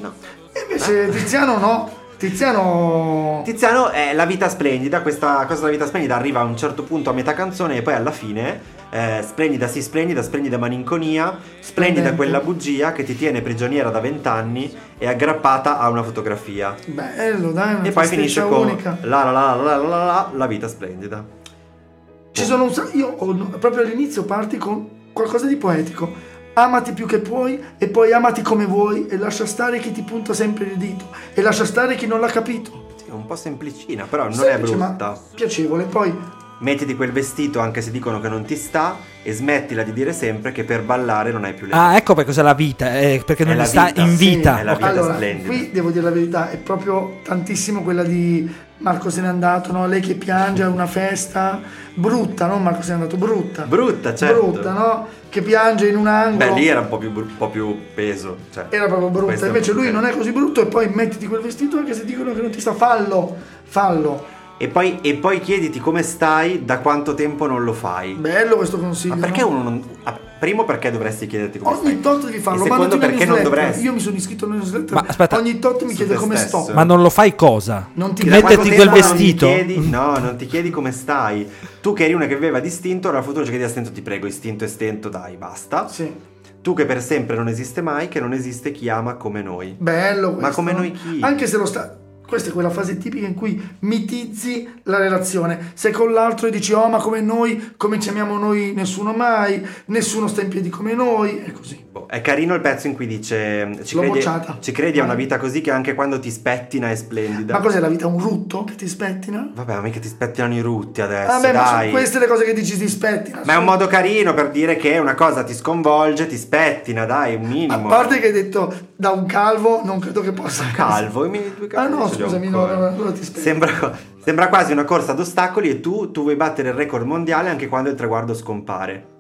[SPEAKER 2] No.
[SPEAKER 3] E invece Tiziano no. Tiziano...
[SPEAKER 2] Tiziano è la vita splendida, questa cosa della vita splendida arriva a un certo punto a metà canzone e poi alla fine eh, splendida sì splendida, splendida malinconia, splendida quella bugia che ti tiene prigioniera da vent'anni e aggrappata a una fotografia.
[SPEAKER 3] Bello, dai, una
[SPEAKER 2] E poi finisce con
[SPEAKER 3] unica.
[SPEAKER 2] la la la la la la la, la vita splendida.
[SPEAKER 3] Ci sono un sa- io ho- proprio all'inizio parti con qualcosa di poetico. Amati più che puoi e poi amati come vuoi e lascia stare chi ti punta sempre il dito e lascia stare chi non l'ha capito.
[SPEAKER 2] Sì, è un po' semplicina, però non
[SPEAKER 3] Semplice,
[SPEAKER 2] è
[SPEAKER 3] ma
[SPEAKER 2] brutta.
[SPEAKER 3] piacevole. Poi
[SPEAKER 2] Mettiti quel vestito anche se dicono che non ti sta e smettila di dire sempre che per ballare non hai più le
[SPEAKER 1] Ah, ecco per cos'è la vita, eh, perché non
[SPEAKER 2] È la
[SPEAKER 1] gli sta
[SPEAKER 2] vita,
[SPEAKER 1] in
[SPEAKER 2] sì,
[SPEAKER 1] vita.
[SPEAKER 2] è la vita
[SPEAKER 3] allora,
[SPEAKER 2] splendida.
[SPEAKER 3] qui devo dire la verità, è proprio tantissimo quella di Marco se n'è andato, no? Lei che piange a una festa brutta, no? Marco se n'è andato brutta.
[SPEAKER 2] Brutta, certo.
[SPEAKER 3] Brutta, no? Che piange in un angolo.
[SPEAKER 2] Beh, lì era un po' più, bru- un po' più peso. cioè.
[SPEAKER 3] Era proprio brutta,
[SPEAKER 2] è
[SPEAKER 3] invece lui non è così brutto e poi mettiti quel vestito anche se dicono che non ti sta, fallo, fallo.
[SPEAKER 2] E poi, e poi chiediti come stai, da quanto tempo non lo fai.
[SPEAKER 3] Bello questo consiglio.
[SPEAKER 2] Ma perché
[SPEAKER 3] no?
[SPEAKER 2] uno non. Primo, perché dovresti chiederti come
[SPEAKER 3] Ogni
[SPEAKER 2] stai?
[SPEAKER 3] tot devi farlo,
[SPEAKER 2] E secondo, perché non dovresti?
[SPEAKER 3] Io mi sono iscritto alla newsletter,
[SPEAKER 1] Ma aspetta.
[SPEAKER 3] ogni tot mi chiede come
[SPEAKER 2] stesso.
[SPEAKER 3] sto.
[SPEAKER 1] Ma non lo fai cosa?
[SPEAKER 3] Non ti
[SPEAKER 1] Metterti quel
[SPEAKER 2] tempo non
[SPEAKER 1] vestito?
[SPEAKER 2] chiedi- no, non ti chiedi come stai. Tu che eri una che viveva distinto, allora al futuro ci chiedi a stento, ti prego, istinto e stento, dai, basta.
[SPEAKER 3] Sì.
[SPEAKER 2] Tu che per sempre non esiste mai, che non esiste chi ama come noi.
[SPEAKER 3] Bello questo.
[SPEAKER 2] Ma come noi chi?
[SPEAKER 3] Anche se lo sta... Questa è quella fase tipica in cui mitizzi la relazione. Se con l'altro e dici, oh ma come noi, come ci amiamo noi, nessuno mai, nessuno sta in piedi come noi, è così.
[SPEAKER 2] Boh, è carino il pezzo in cui dice: Ci
[SPEAKER 3] L'ho
[SPEAKER 2] credi,
[SPEAKER 3] bocciata.
[SPEAKER 2] ci credi a una
[SPEAKER 3] Vai.
[SPEAKER 2] vita così che anche quando ti spettina è splendida.
[SPEAKER 3] Ma cos'è la vita? Un rutto che ti spettina?
[SPEAKER 2] Vabbè, ma mica ti spettinano i rutti adesso.
[SPEAKER 3] Vabbè, ma sono
[SPEAKER 2] dai.
[SPEAKER 3] queste le cose che dici ti spettina.
[SPEAKER 2] Ma è un modo carino per dire che una cosa ti sconvolge, ti spettina, dai, un
[SPEAKER 3] A
[SPEAKER 2] minimo.
[SPEAKER 3] parte che hai detto da un calvo, non credo che possa.
[SPEAKER 2] calvo, i miei due
[SPEAKER 3] Ah
[SPEAKER 2] capelli
[SPEAKER 3] no, scusami, no, no, allora ti spettina.
[SPEAKER 2] Sembra, sembra quasi una corsa ad ostacoli e tu, tu vuoi battere il record mondiale anche quando il traguardo scompare.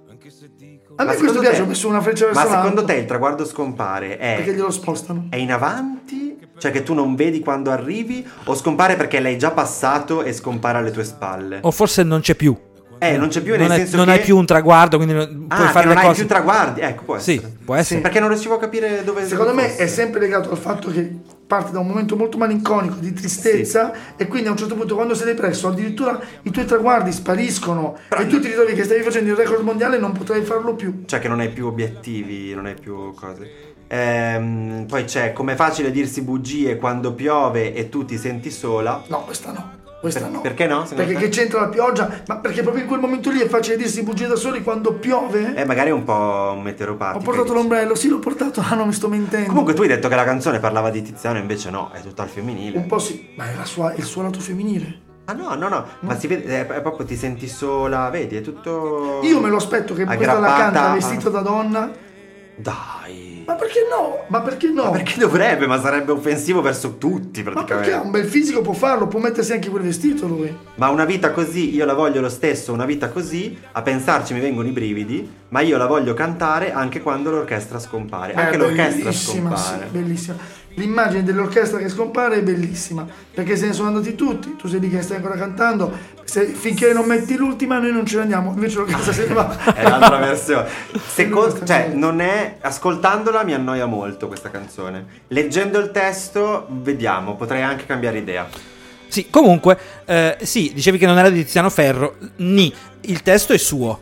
[SPEAKER 3] A me
[SPEAKER 2] Ma
[SPEAKER 3] questo
[SPEAKER 2] secondo
[SPEAKER 3] piace,
[SPEAKER 2] te-
[SPEAKER 3] ho messo una freccia verso
[SPEAKER 2] Ma secondo
[SPEAKER 3] l'alto.
[SPEAKER 2] te il traguardo scompare
[SPEAKER 3] Perché
[SPEAKER 2] è,
[SPEAKER 3] glielo spostano.
[SPEAKER 2] è in avanti? Cioè che tu non vedi quando arrivi? O scompare perché l'hai già passato e scompare alle tue spalle?
[SPEAKER 1] O forse non c'è più.
[SPEAKER 2] Eh, non c'è più
[SPEAKER 1] non
[SPEAKER 2] nel
[SPEAKER 1] è-
[SPEAKER 2] senso
[SPEAKER 1] non
[SPEAKER 2] che...
[SPEAKER 1] hai più un traguardo, quindi non-
[SPEAKER 2] Ah,
[SPEAKER 1] puoi fare
[SPEAKER 2] non
[SPEAKER 1] le
[SPEAKER 2] hai
[SPEAKER 1] cose.
[SPEAKER 2] più traguardi. Ecco, può
[SPEAKER 1] Sì,
[SPEAKER 2] essere.
[SPEAKER 1] può essere.
[SPEAKER 2] Perché non riuscivo a capire dove
[SPEAKER 3] Secondo me
[SPEAKER 2] fosse.
[SPEAKER 3] è sempre legato al fatto che parte da un momento molto malinconico, di tristezza, e quindi a un certo punto quando sei depresso addirittura i tuoi traguardi spariscono e tu ti ritrovi che stavi facendo il record mondiale e non potrai farlo più.
[SPEAKER 2] Cioè che non hai più obiettivi, non hai più cose. Ehm, poi c'è com'è facile dirsi bugie quando piove e tu ti senti sola.
[SPEAKER 3] No, questa no. Questa
[SPEAKER 2] Per-
[SPEAKER 3] no.
[SPEAKER 2] perché no,
[SPEAKER 3] Perché che c'entra la pioggia? Ma perché proprio in quel momento lì è facile dirsi bugie da soli quando piove?
[SPEAKER 2] Eh, magari è un po'
[SPEAKER 3] Ho
[SPEAKER 2] meteoropatico.
[SPEAKER 3] portato l'ombrello, sì l'ho portato, ah non mi sto mentendo.
[SPEAKER 2] Comunque tu hai detto che la canzone parlava di Tiziano, invece no, è tutta al femminile.
[SPEAKER 3] Un po' sì, ma è sua- il suo lato femminile.
[SPEAKER 2] Ah no, no, no, ma si vede, è, è proprio ti senti sola, vedi, è tutto...
[SPEAKER 3] Io me lo aspetto che questa la canta vestito da donna.
[SPEAKER 2] Dai.
[SPEAKER 3] Ma perché no? Ma perché no?
[SPEAKER 2] Ma perché dovrebbe? Ma sarebbe offensivo verso tutti
[SPEAKER 3] Ma
[SPEAKER 2] praticamente.
[SPEAKER 3] perché ha un bel fisico, può farlo, può mettersi anche quel vestito lui.
[SPEAKER 2] Ma una vita così, io la voglio lo stesso, una vita così, a pensarci mi vengono i brividi, ma io la voglio cantare anche quando l'orchestra scompare. Anche
[SPEAKER 3] Eh,
[SPEAKER 2] l'orchestra scompare.
[SPEAKER 3] sì, bellissima. L'immagine dell'orchestra che scompare è bellissima, perché se ne sono andati tutti, tu sei lì che stai ancora cantando, se- finché non metti l'ultima noi non ce ne andiamo, invece l'orchestra se ne va.
[SPEAKER 2] È l'altra versione. Secondo, cioè, non è. Ascoltandola mi annoia molto questa canzone. Leggendo il testo, vediamo, potrei anche cambiare idea.
[SPEAKER 1] Sì, comunque, eh, sì, dicevi che non era di Tiziano Ferro. Ni, il testo è suo.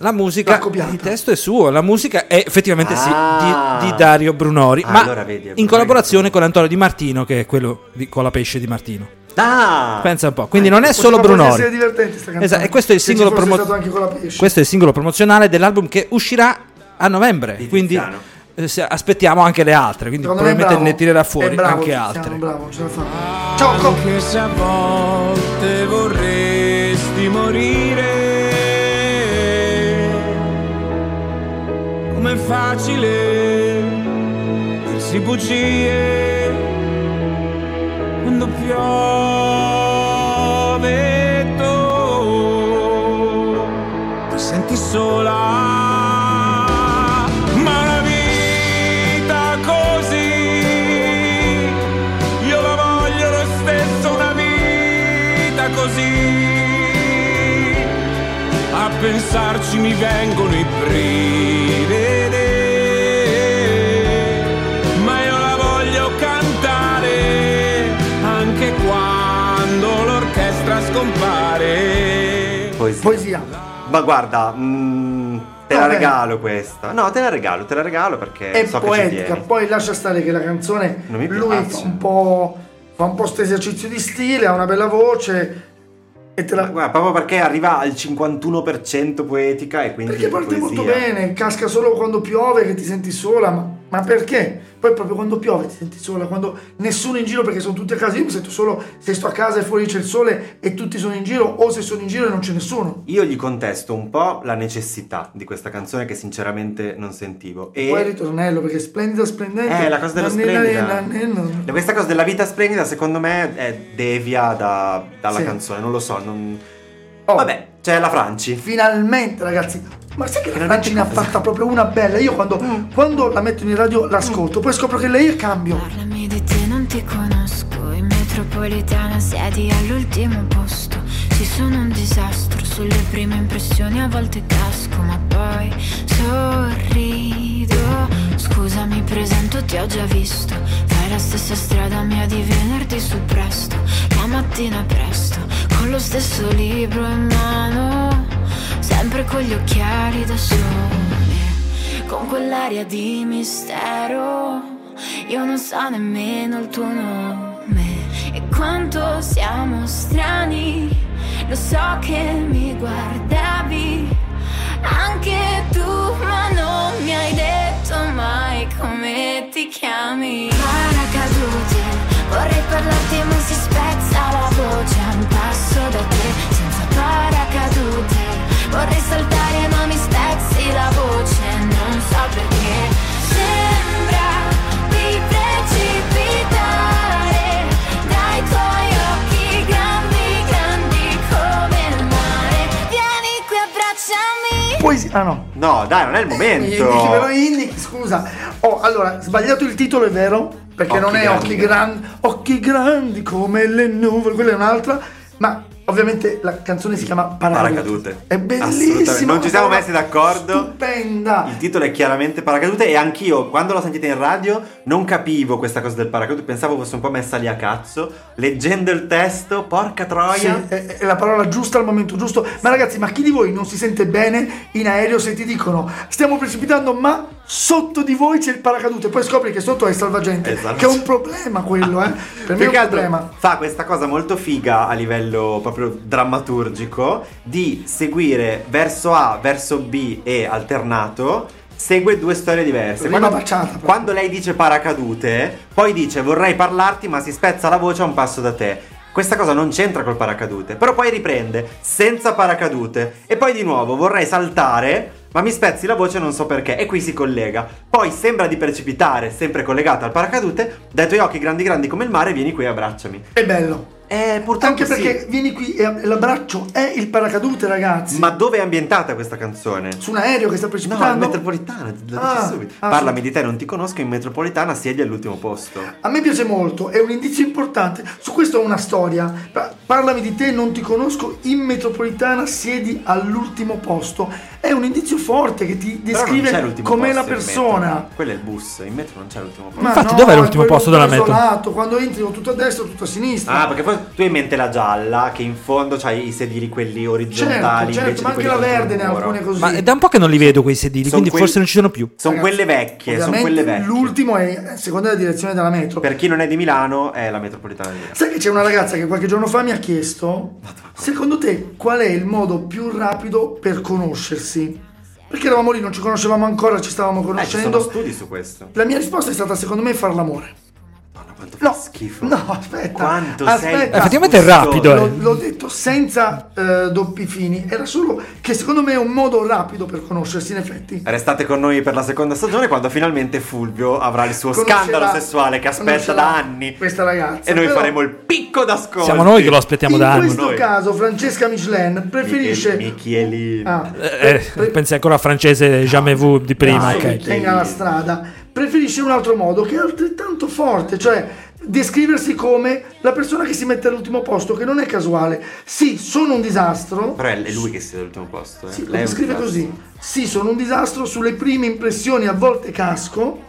[SPEAKER 1] La musica, il testo è suo, la musica è effettivamente
[SPEAKER 2] Ah.
[SPEAKER 1] sì, di, di Dario Brunori,
[SPEAKER 2] Ah,
[SPEAKER 1] ma
[SPEAKER 2] allora vedi,
[SPEAKER 1] in
[SPEAKER 2] Brunori
[SPEAKER 1] collaborazione con Antonio Di Martino, che è quello di, con la pesce di Martino.
[SPEAKER 2] Ah!
[SPEAKER 1] Pensa un po', quindi non è solo Brunori.
[SPEAKER 3] essere divertente sta canzone.
[SPEAKER 1] Esatto, e questo è promo-. Questo è il singolo promozionale dell'album che uscirà a novembre.
[SPEAKER 2] Di
[SPEAKER 1] quindi
[SPEAKER 2] Tiziano.
[SPEAKER 1] eh, aspettiamo anche le altre. Quindi
[SPEAKER 3] Secondo
[SPEAKER 1] probabilmente ne tirerà fuori
[SPEAKER 3] bravo,
[SPEAKER 1] anche
[SPEAKER 3] Tiziano,
[SPEAKER 1] altre.
[SPEAKER 3] Bravo, ce. Ciao, Cop.
[SPEAKER 8] Anche se a volte vorresti morire. Com'è facile dirsi bugie quando piove tu sola. Ma una vita così. A pensarci mi vengono i brividi. Scompare.
[SPEAKER 2] Poesia.
[SPEAKER 3] Poesia.
[SPEAKER 2] Ma guarda, mm, te la
[SPEAKER 3] Vabbè.
[SPEAKER 2] regalo questa. No, te la regalo, te la regalo perché
[SPEAKER 3] È
[SPEAKER 2] so che ci
[SPEAKER 3] poetica. Poi lascia stare che la canzone
[SPEAKER 2] Non mi
[SPEAKER 3] lui fa un po'. Fa un po' sto esercizio di stile, ha una bella voce. E te la.
[SPEAKER 2] Guarda, proprio perché arriva al 51% poetica e quindi
[SPEAKER 3] Perché parte
[SPEAKER 2] poesia.
[SPEAKER 3] molto bene, casca solo quando piove che ti senti sola, ma, ma perché? Poi proprio quando piove ti senti sola, quando nessuno è in giro perché sono tutti a casa, io mi sento solo se sto a casa e fuori c'è il sole e tutti sono in giro o se sono in giro e non c'è nessuno.
[SPEAKER 2] Io gli contesto un po' la necessità di questa canzone che sinceramente non sentivo. E
[SPEAKER 3] Poi il ritornello perché splendida, splendente.
[SPEAKER 2] Eh, la cosa
[SPEAKER 3] Nannina,
[SPEAKER 2] splendida. questa cosa della vita splendida, secondo me, è devia da- dalla canzone. Non lo so. non-
[SPEAKER 3] Oh,
[SPEAKER 2] Vabbè, c'è la Franci.
[SPEAKER 3] Finalmente ragazzi, ma sai che la
[SPEAKER 2] Finalmente
[SPEAKER 3] Franci ne ha fatta proprio una bella, io quando, quando la metto in radio l'ascolto, poi scopro che lei è cambio.
[SPEAKER 7] Parlami di te, non ti conosco. In metropolitana siedi all'ultimo posto. Ci sono un disastro, sulle prime impressioni a volte casco, ma poi sorrido. Scusa, mi presento, ti ho già visto. Fai la stessa strada mia di venerdì su presto. La mattina presto, con lo stesso libro in mano. Sempre con gli occhiali da sole con quell'aria di mistero. Io non so nemmeno il tuo nome e quanto siamo strani. Lo so che mi guardavi anche tu, ma non mi hai detto mai come ti chiami. Paracadute, vorrei parlarti ma si spezza la voce a un passo da te, senza paracadute. Vorrei saltare ma mi spezzi la voce, non so perché. Sembra di precipitare dai tuoi occhi grandi, grandi come il mare. Vieni qui, abbracciami.
[SPEAKER 3] Poesia, ah no.
[SPEAKER 2] No, dai, non è il momento.
[SPEAKER 3] Lo indichi, scusa. Oh, allora, sbagliato il titolo, è vero? Perché
[SPEAKER 2] Occhi
[SPEAKER 3] non è
[SPEAKER 2] grandi.
[SPEAKER 3] occhi grandi, occhi grandi come le nuvole, quella è un'altra. Ma ovviamente la canzone si chiama Paracadute.
[SPEAKER 2] Paracadute.
[SPEAKER 3] È bellissima.
[SPEAKER 2] Non ci siamo messi d'accordo.
[SPEAKER 3] Stupenda.
[SPEAKER 2] Il titolo è chiaramente Paracadute e anch'io quando l'ho sentita in radio non capivo questa cosa del paracadute, pensavo fosse un po' messa lì a cazzo. Leggendo il testo, porca
[SPEAKER 3] Sì,
[SPEAKER 2] troia.
[SPEAKER 3] è, è la parola giusta al momento giusto. Ma ragazzi, ma chi di voi non si sente bene in aereo se ti dicono stiamo precipitando, ma sotto di voi c'è il paracadute? Poi scopri che sotto è il salvagente.
[SPEAKER 2] Esatto.
[SPEAKER 3] Che è un problema quello, eh. Per me è un problema.
[SPEAKER 2] fa questa cosa molto figa a livello proprio drammaturgico di seguire verso A, verso B e alternato. Segue due storie diverse. Quando,
[SPEAKER 3] baciata,
[SPEAKER 2] quando lei dice paracadute, poi dice vorrei parlarti, ma si spezza la voce a un passo da te. Questa cosa non c'entra col paracadute, però poi riprende senza paracadute e poi di nuovo vorrei saltare, ma mi spezzi la voce non so perché e qui si collega. Poi sembra di precipitare, sempre collegata al paracadute, dai tuoi occhi grandi grandi come il mare, vieni qui e abbracciami.
[SPEAKER 3] È bello.
[SPEAKER 2] Eh, purtroppo
[SPEAKER 3] Anche
[SPEAKER 2] sì.
[SPEAKER 3] perché vieni qui e l'abbraccio è il paracadute, ragazzi.
[SPEAKER 2] Ma dove è ambientata questa canzone?
[SPEAKER 3] Su un aereo che sta
[SPEAKER 2] No, in
[SPEAKER 3] precipitando.
[SPEAKER 2] metropolitana, lo
[SPEAKER 3] Ah,
[SPEAKER 2] dici subito.
[SPEAKER 3] ah,
[SPEAKER 2] Parlami
[SPEAKER 3] sì.
[SPEAKER 2] di te, non ti conosco, in metropolitana siedi all'ultimo posto.
[SPEAKER 3] A me piace molto, è un indizio importante. Su questo ho una storia. Pa- Parlami di te, non ti conosco, in metropolitana siedi all'ultimo posto. È un indizio forte che ti descrive com'è la persona.
[SPEAKER 2] Quello è il bus, in metro non c'è l'ultimo posto.
[SPEAKER 3] Ma
[SPEAKER 1] Infatti,
[SPEAKER 3] no,
[SPEAKER 1] dov'è
[SPEAKER 3] è
[SPEAKER 1] l'ultimo posto della metro?
[SPEAKER 3] Quando entri tutto a destra tutto a sinistra.
[SPEAKER 2] Ah, perché poi tu hai in mente la gialla, che in fondo c'hai i sedili quelli orizzontali.
[SPEAKER 3] certo, certo,
[SPEAKER 2] invece
[SPEAKER 3] ma anche la verde ne ha alcune così.
[SPEAKER 1] Ma è da un po' che non li vedo quei sedili,
[SPEAKER 2] Son
[SPEAKER 1] quindi
[SPEAKER 2] quelli-
[SPEAKER 1] forse non ci sono più.
[SPEAKER 2] Sono
[SPEAKER 3] Ragazzi,
[SPEAKER 2] quelle vecchie, sono quelle vecchie.
[SPEAKER 3] L'ultimo è seconda direzione della metro.
[SPEAKER 2] Per chi non è di Milano, è la metropolitana di Milano.
[SPEAKER 3] Sai che c'è una ragazza che qualche giorno fa mi ha chiesto, secondo te qual è il modo più rapido per conoscersi? Perché eravamo lì, non ci conoscevamo ancora, ci stavamo
[SPEAKER 2] Eh, ci sono
[SPEAKER 3] conoscendo.
[SPEAKER 2] studi su questo.
[SPEAKER 3] La mia risposta è stata secondo me far l'amore.
[SPEAKER 2] Quanto fa
[SPEAKER 3] No,
[SPEAKER 2] schifo.
[SPEAKER 3] no, aspetta.
[SPEAKER 2] Quanto
[SPEAKER 3] aspetta.
[SPEAKER 2] sei
[SPEAKER 1] Effettivamente è rapido, eh.
[SPEAKER 3] L'ho, l'ho detto senza eh, doppi fini, era solo che secondo me è un modo rapido per conoscersi, in effetti.
[SPEAKER 2] Restate con noi per la seconda stagione quando finalmente Fulvio avrà il suo
[SPEAKER 3] Conoscerà-
[SPEAKER 2] scandalo sessuale che aspetta da anni.
[SPEAKER 3] Questa ragazza.
[SPEAKER 2] E noi
[SPEAKER 3] Però
[SPEAKER 2] faremo il picco d'ascolto.
[SPEAKER 1] Siamo noi che lo aspettiamo
[SPEAKER 3] in
[SPEAKER 1] da anni.
[SPEAKER 3] questo
[SPEAKER 2] noi.
[SPEAKER 3] caso Francesca Michelin preferisce...
[SPEAKER 2] Michielini.
[SPEAKER 3] Ah,
[SPEAKER 1] Eh, eh, pensi ancora al francese jamais vu di prima,
[SPEAKER 3] Dai,
[SPEAKER 1] ok.
[SPEAKER 3] tenga la strada. Preferisce un altro modo che è altrettanto forte, cioè descriversi come la persona che si mette all'ultimo posto, che non è casuale. Sì, sono un disastro.
[SPEAKER 2] Però è lui che sia all'ultimo posto. Eh.
[SPEAKER 3] Sì, lo
[SPEAKER 2] Lei
[SPEAKER 3] descrive così. Sì, sono un disastro, sulle prime impressioni a volte casco,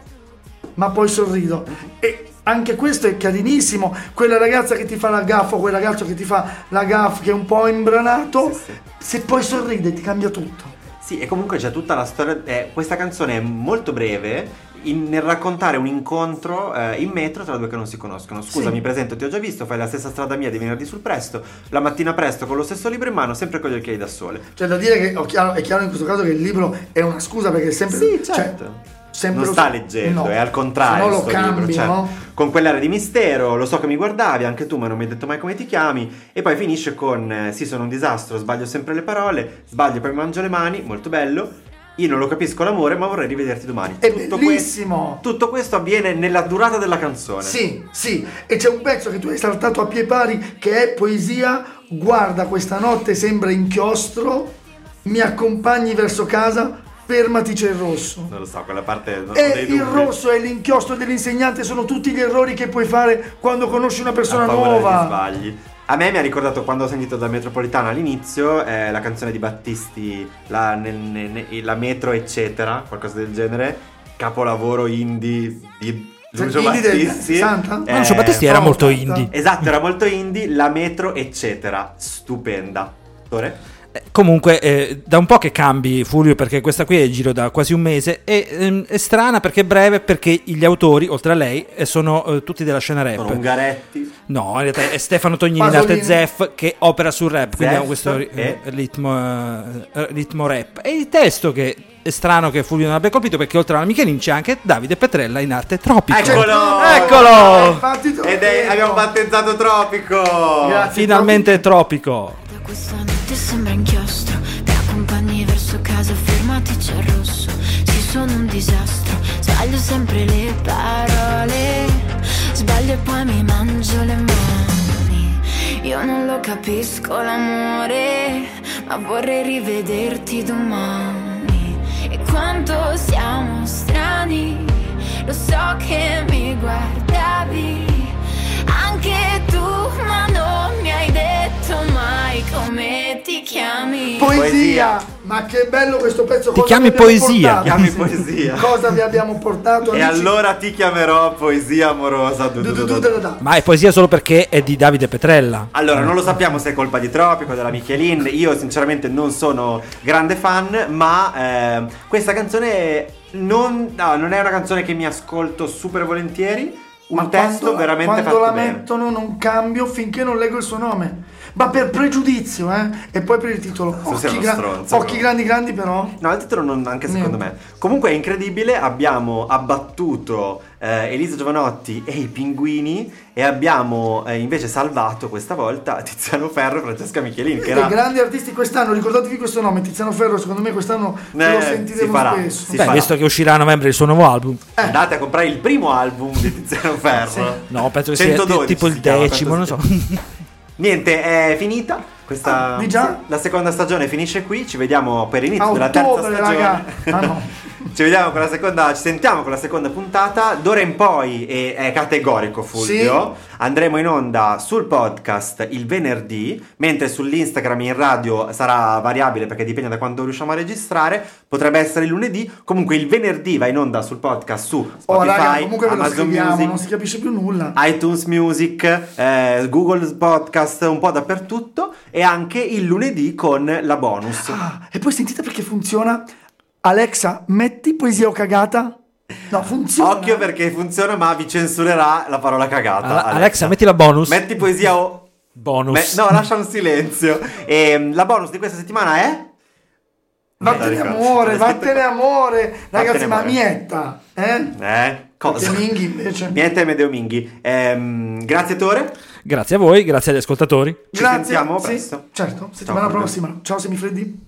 [SPEAKER 3] ma poi sorrido. E anche questo è carinissimo. Quella ragazza che ti fa la gaffa, quel ragazzo che ti fa la gaffa che è un po' imbranato,
[SPEAKER 2] Sì, sì.
[SPEAKER 3] se poi sorride ti cambia tutto.
[SPEAKER 2] Sì, e comunque c'è tutta la storia. eh, questa canzone è molto breve. In- nel raccontare un incontro eh, in metro tra due che non si conoscono. Scusa,
[SPEAKER 3] Sì.
[SPEAKER 2] mi presento, ti ho già visto, fai la stessa strada mia di venerdì sul presto, la mattina presto con lo stesso libro in mano, sempre con gli occhiali da sole.
[SPEAKER 3] Cioè, da dire che chiaro- è chiaro in questo caso che il libro è una scusa perché è sempre.
[SPEAKER 2] Sì,
[SPEAKER 3] cioè,
[SPEAKER 2] certo.
[SPEAKER 3] sempre
[SPEAKER 2] non
[SPEAKER 3] lo-
[SPEAKER 2] sta leggendo,
[SPEAKER 3] no.
[SPEAKER 2] è al contrario.
[SPEAKER 3] Se no lo cambi,
[SPEAKER 2] libro, cioè,
[SPEAKER 3] no?
[SPEAKER 2] Con quell'area di mistero, lo so che mi guardavi, anche tu, ma non mi hai detto mai come ti chiami. E poi finisce con: eh, Sì, sono un disastro, sbaglio sempre le parole, sbaglio poi mi mangio le mani, molto bello. Io non lo capisco l'amore, ma vorrei rivederti domani.
[SPEAKER 3] È
[SPEAKER 2] Tutto
[SPEAKER 3] bellissimo.
[SPEAKER 2] que- tutto questo avviene nella durata della canzone.
[SPEAKER 3] Sì, sì, e c'è un pezzo che tu hai saltato a pie pari che è poesia. Guarda, questa notte sembra inchiostro. Mi accompagni verso casa, fermati, c'è il rosso.
[SPEAKER 2] Non lo so, quella parte. non
[SPEAKER 3] E il rosso e l'inchiostro dell'insegnante sono tutti gli errori che puoi fare quando conosci una persona nuova.
[SPEAKER 2] sbagli. A me mi ha ricordato quando ho sentito da Metropolitana all'inizio eh, la canzone di Battisti, la, nel- nel- la metro eccetera, qualcosa del genere, capolavoro indie di Lucio
[SPEAKER 3] indie del
[SPEAKER 2] Battisti.
[SPEAKER 3] 60?
[SPEAKER 2] Eh,
[SPEAKER 1] Lucio Battisti era molto indie.
[SPEAKER 2] Esatto, era molto indie, la metro eccetera, stupenda. Tore?
[SPEAKER 1] Eh, Comunque, eh, da un po' che cambi Fulvio, perché questa qui è in giro da quasi un mese. E, ehm, è strana perché è breve, perché gli autori, oltre a lei, eh, sono eh, tutti della scena rap.
[SPEAKER 2] Sono Ungaretti.
[SPEAKER 1] No, in realtà è Stefano Tognini
[SPEAKER 3] Pasolini.
[SPEAKER 1] d'Arte Zeff che opera sul rap, quindi ha questo ri-
[SPEAKER 2] e-
[SPEAKER 1] ritmo, eh, ritmo rap. E il testo che è strano che Fulvio non abbia colpito perché oltre alla Michelin c'è anche Davide Petrella in arte tropico.
[SPEAKER 2] Eccolo!
[SPEAKER 1] Eccolo!
[SPEAKER 2] Ed è, abbiamo battezzato Tropico!
[SPEAKER 3] Grazie,
[SPEAKER 1] Finalmente tropico.
[SPEAKER 7] Questa notte sembra inchiostro? Mi accompagni verso casa, fermati c'è il rosso. Sì, sono un disastro. Sbaglio sempre le parole. Sbaglio e poi mi mangio le mani. Io non lo capisco l'amore Ma vorrei rivederti domani. E quanto siamo strani Lo so che mi guardavi. Anche tu, ma non mi hai detto mai come ti chiami.
[SPEAKER 3] Poesia.
[SPEAKER 2] Poesia.
[SPEAKER 3] Ma che bello questo pezzo.
[SPEAKER 1] Ti
[SPEAKER 3] cosa
[SPEAKER 1] chiami poesia.
[SPEAKER 3] portato?
[SPEAKER 2] Chiami poesia.
[SPEAKER 3] Cosa vi abbiamo portato?
[SPEAKER 2] E
[SPEAKER 3] amici?
[SPEAKER 2] allora ti chiamerò poesia amorosa. du-
[SPEAKER 3] Du-
[SPEAKER 2] du-.
[SPEAKER 1] Ma è poesia solo perché è di Davide Petrella.
[SPEAKER 2] Allora, non lo sappiamo se è colpa di Tropico, della Michelin. Io, sinceramente, non sono grande fan. Ma eh, questa canzone non, no, non è una canzone che mi ascolto super volentieri. Un
[SPEAKER 3] Ma
[SPEAKER 2] testo
[SPEAKER 3] quando,
[SPEAKER 2] veramente
[SPEAKER 3] quando
[SPEAKER 2] fatto
[SPEAKER 3] la
[SPEAKER 2] bene.
[SPEAKER 3] mettono non cambio finché non leggo il suo nome. Ma per pregiudizio, eh? E poi per il titolo. Occhi, gra-
[SPEAKER 2] stronzo,
[SPEAKER 3] occhi
[SPEAKER 2] però.
[SPEAKER 3] grandi grandi però.
[SPEAKER 2] No, il titolo non, anche secondo
[SPEAKER 3] Niente.
[SPEAKER 2] me. Comunque è incredibile, abbiamo abbattuto eh, Elisa Giovanotti e i pinguini e abbiamo eh, invece salvato questa volta Tiziano Ferro e Francesca Michelin, che era...
[SPEAKER 3] grandi artisti quest'anno, ricordatevi questo nome, Tiziano Ferro, secondo me quest'anno
[SPEAKER 2] Eh,
[SPEAKER 3] lo
[SPEAKER 2] si
[SPEAKER 3] sentiremo
[SPEAKER 2] farà,
[SPEAKER 3] spesso.
[SPEAKER 2] si
[SPEAKER 1] Beh,
[SPEAKER 2] farà.
[SPEAKER 1] visto che uscirà a novembre il suo nuovo album.
[SPEAKER 2] Andate a comprare il primo album di Tiziano Ferro.
[SPEAKER 1] No, penso che sia
[SPEAKER 2] 112
[SPEAKER 1] tipo il decimo, non so.
[SPEAKER 2] Niente, è finita. Questa,
[SPEAKER 3] Ah,
[SPEAKER 2] la seconda stagione finisce qui. Ci vediamo per l'inizio
[SPEAKER 3] A
[SPEAKER 2] della terza stagione.
[SPEAKER 3] raga. Ah, no.
[SPEAKER 2] ci vediamo con la seconda. Ci sentiamo con la seconda puntata. D'ora in poi è, è categorico, Fulvio. Andremo in onda sul podcast il venerdì, mentre sull'Instagram in radio sarà variabile perché dipende da quando riusciamo a registrare. Potrebbe essere il lunedì. Comunque il venerdì va in onda sul podcast su
[SPEAKER 3] Oh,
[SPEAKER 2] Spotify,
[SPEAKER 3] raga, comunque
[SPEAKER 2] Amazon Music
[SPEAKER 3] non si capisce più nulla.
[SPEAKER 2] iTunes Music, eh, Google Podcast, un po' dappertutto e anche il lunedì con la bonus.
[SPEAKER 3] Ah, e poi sentite perché funziona. Alexa, metti poesia o cagata? No, funziona.
[SPEAKER 2] Occhio perché funziona ma vi censurerà la parola cagata.
[SPEAKER 1] Alexa, Alexa, metti la bonus.
[SPEAKER 2] Metti poesia o...
[SPEAKER 1] bonus.
[SPEAKER 2] Me- no, lascia un silenzio. E, la bonus di questa settimana è...
[SPEAKER 3] Vattene amore, vattene amore. Ragazzi,
[SPEAKER 2] Vattene
[SPEAKER 3] ma
[SPEAKER 2] amore.
[SPEAKER 3] mietta, eh?
[SPEAKER 2] Eh, cosa?
[SPEAKER 3] Perché Minghi invece.
[SPEAKER 2] Niente Medeo Minghi. Ehm, grazie Tore.
[SPEAKER 1] Grazie a voi, grazie agli ascoltatori.
[SPEAKER 2] Ci sentiamo
[SPEAKER 3] Sì,
[SPEAKER 2] presto.
[SPEAKER 3] certo, settimana
[SPEAKER 2] Ciao.
[SPEAKER 3] prossima. Ciao Semifreddi.